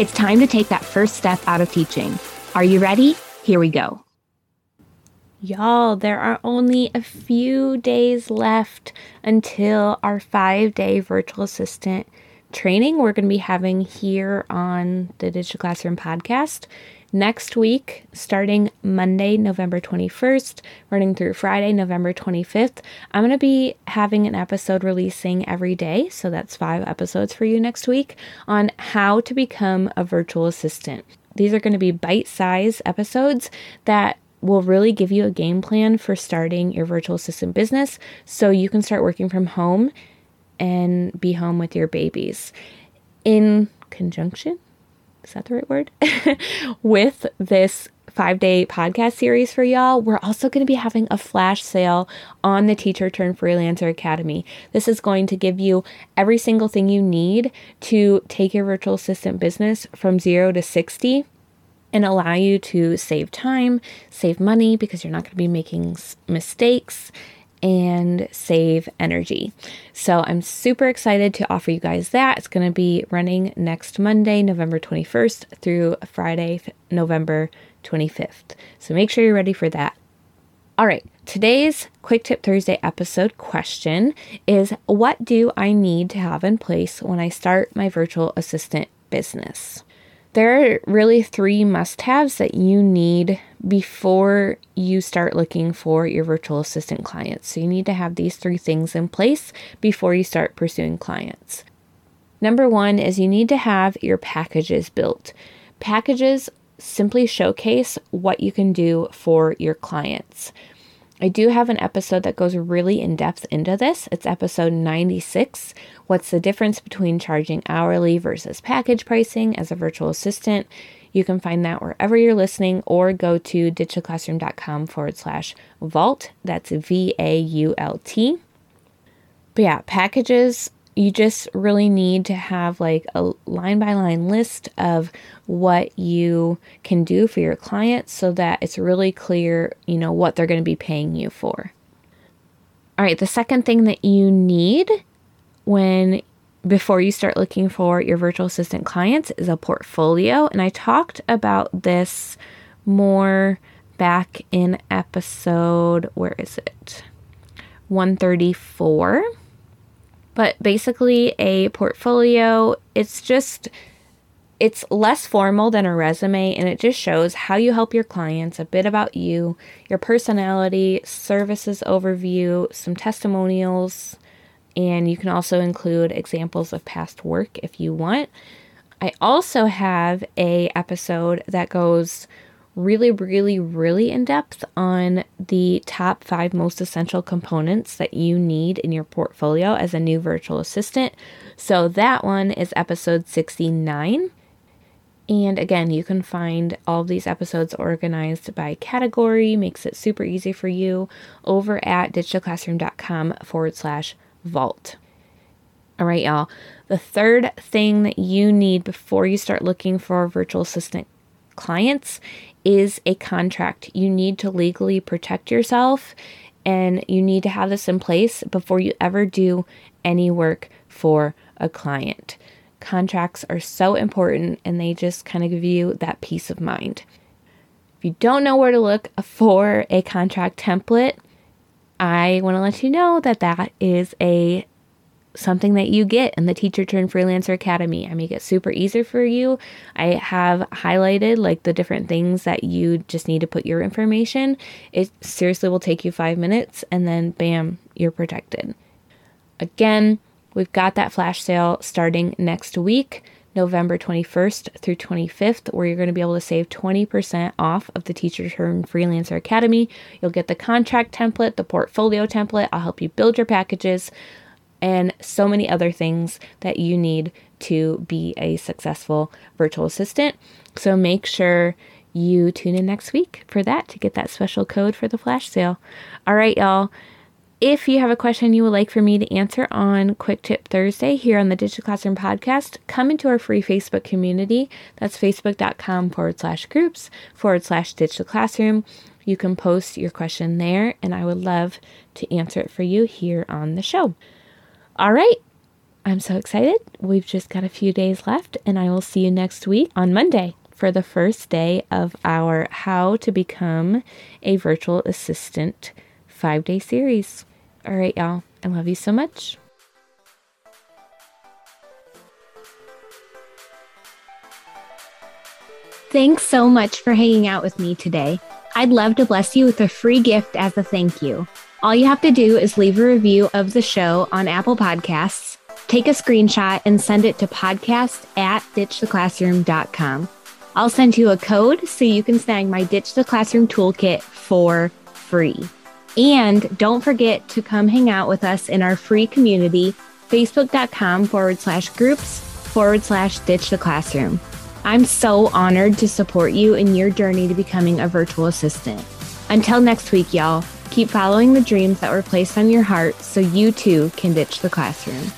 It's time to take that first step out of teaching. Are you ready? Here we go. Y'all, there are only a few days left until our five day virtual assistant training we're going to be having here on the Ditch the Classroom podcast next week, starting Monday, November 21st, running through Friday, November 25th. I'm going to be having an episode releasing every day. So that's five episodes for you next week on how to become a virtual assistant. These are going to be bite sized episodes that will really give you a game plan for starting your virtual assistant business so you can start working from home and be home with your babies. In conjunction is that the right word? with this five day podcast series for y'all, we're also going to be having a flash sale on the Teacher Turn Freelancer Academy. This is going to give you every single thing you need to take your virtual assistant business from zero to 60 and allow you to save time, save money because you're not going to be making mistakes and save energy. So I'm super excited to offer you guys that. It's going to be running next Monday, November 21st through Friday, November 25th. So make sure you're ready for that. All right, today's Quick Tip Thursday episode question is What do I need to have in place when I start my virtual assistant business? There are really three must haves that you need before you start looking for your virtual assistant clients. So, you need to have these three things in place before you start pursuing clients. Number one is you need to have your packages built. Packages simply showcase what you can do for your clients. I do have an episode that goes really in depth into this. It's episode 96. What's the difference between charging hourly versus package pricing as a virtual assistant? You can find that wherever you're listening or go to ditchtheclassroom.com forward slash vault. That's V A U L T. But yeah, packages you just really need to have like a line by line list of what you can do for your clients so that it's really clear, you know, what they're going to be paying you for. All right, the second thing that you need when before you start looking for your virtual assistant clients is a portfolio, and I talked about this more back in episode where is it? 134 but basically, a portfolio, it's just it's less formal than a resume and it just shows how you help your clients, a bit about you, your personality, services overview, some testimonials, and you can also include examples of past work if you want. I also have a episode that goes really, really, really in depth on the top five most essential components that you need in your portfolio as a new virtual assistant. So that one is episode 69. And again, you can find all these episodes organized by category, makes it super easy for you over at ditchtheclassroom.com forward slash vault. All right, y'all. The third thing that you need before you start looking for a virtual assistant clients is a contract. You need to legally protect yourself and you need to have this in place before you ever do any work for a client. Contracts are so important and they just kind of give you that peace of mind. If you don't know where to look for a contract template, I want to let you know that that is a something that you get in the Teacher Turn Freelancer Academy. I make it super easy for you. I have highlighted like the different things that you just need to put your information. It seriously will take you five minutes and then bam, you're protected. Again, we've got that flash sale starting next week. November 21st through 25th, where you're going to be able to save 20% off of the Teacher Turn Freelancer Academy. You'll get the contract template, the portfolio template. I'll help you build your packages and so many other things that you need to be a successful virtual assistant. So make sure you tune in next week for that to get that special code for the flash sale. All right, y'all. If you have a question you would like for me to answer on Quick Tip Thursday here on the Ditch the Classroom podcast, come into our free Facebook community. That's facebook.com forward slash groups forward slash ditch the classroom. You can post your question there, and I would love to answer it for you here on the show. All right. I'm so excited. We've just got a few days left, and I will see you next week on Monday for the first day of our How to Become a Virtual Assistant five day series. All right, y'all. I love you so much. Thanks so much for hanging out with me today. I'd love to bless you with a free gift as a thank you. All you have to do is leave a review of the show on Apple Podcasts, take a screenshot, and send it to podcast at ditchtheclassroom.com. I'll send you a code so you can snag my Ditch the Classroom toolkit for free. And don't forget to come hang out with us in our free community, facebook.com forward slash groups forward slash ditch the classroom. I'm so honored to support you in your journey to becoming a virtual assistant. Until next week, y'all. Keep following the dreams that were placed on your heart so you too can ditch the classroom.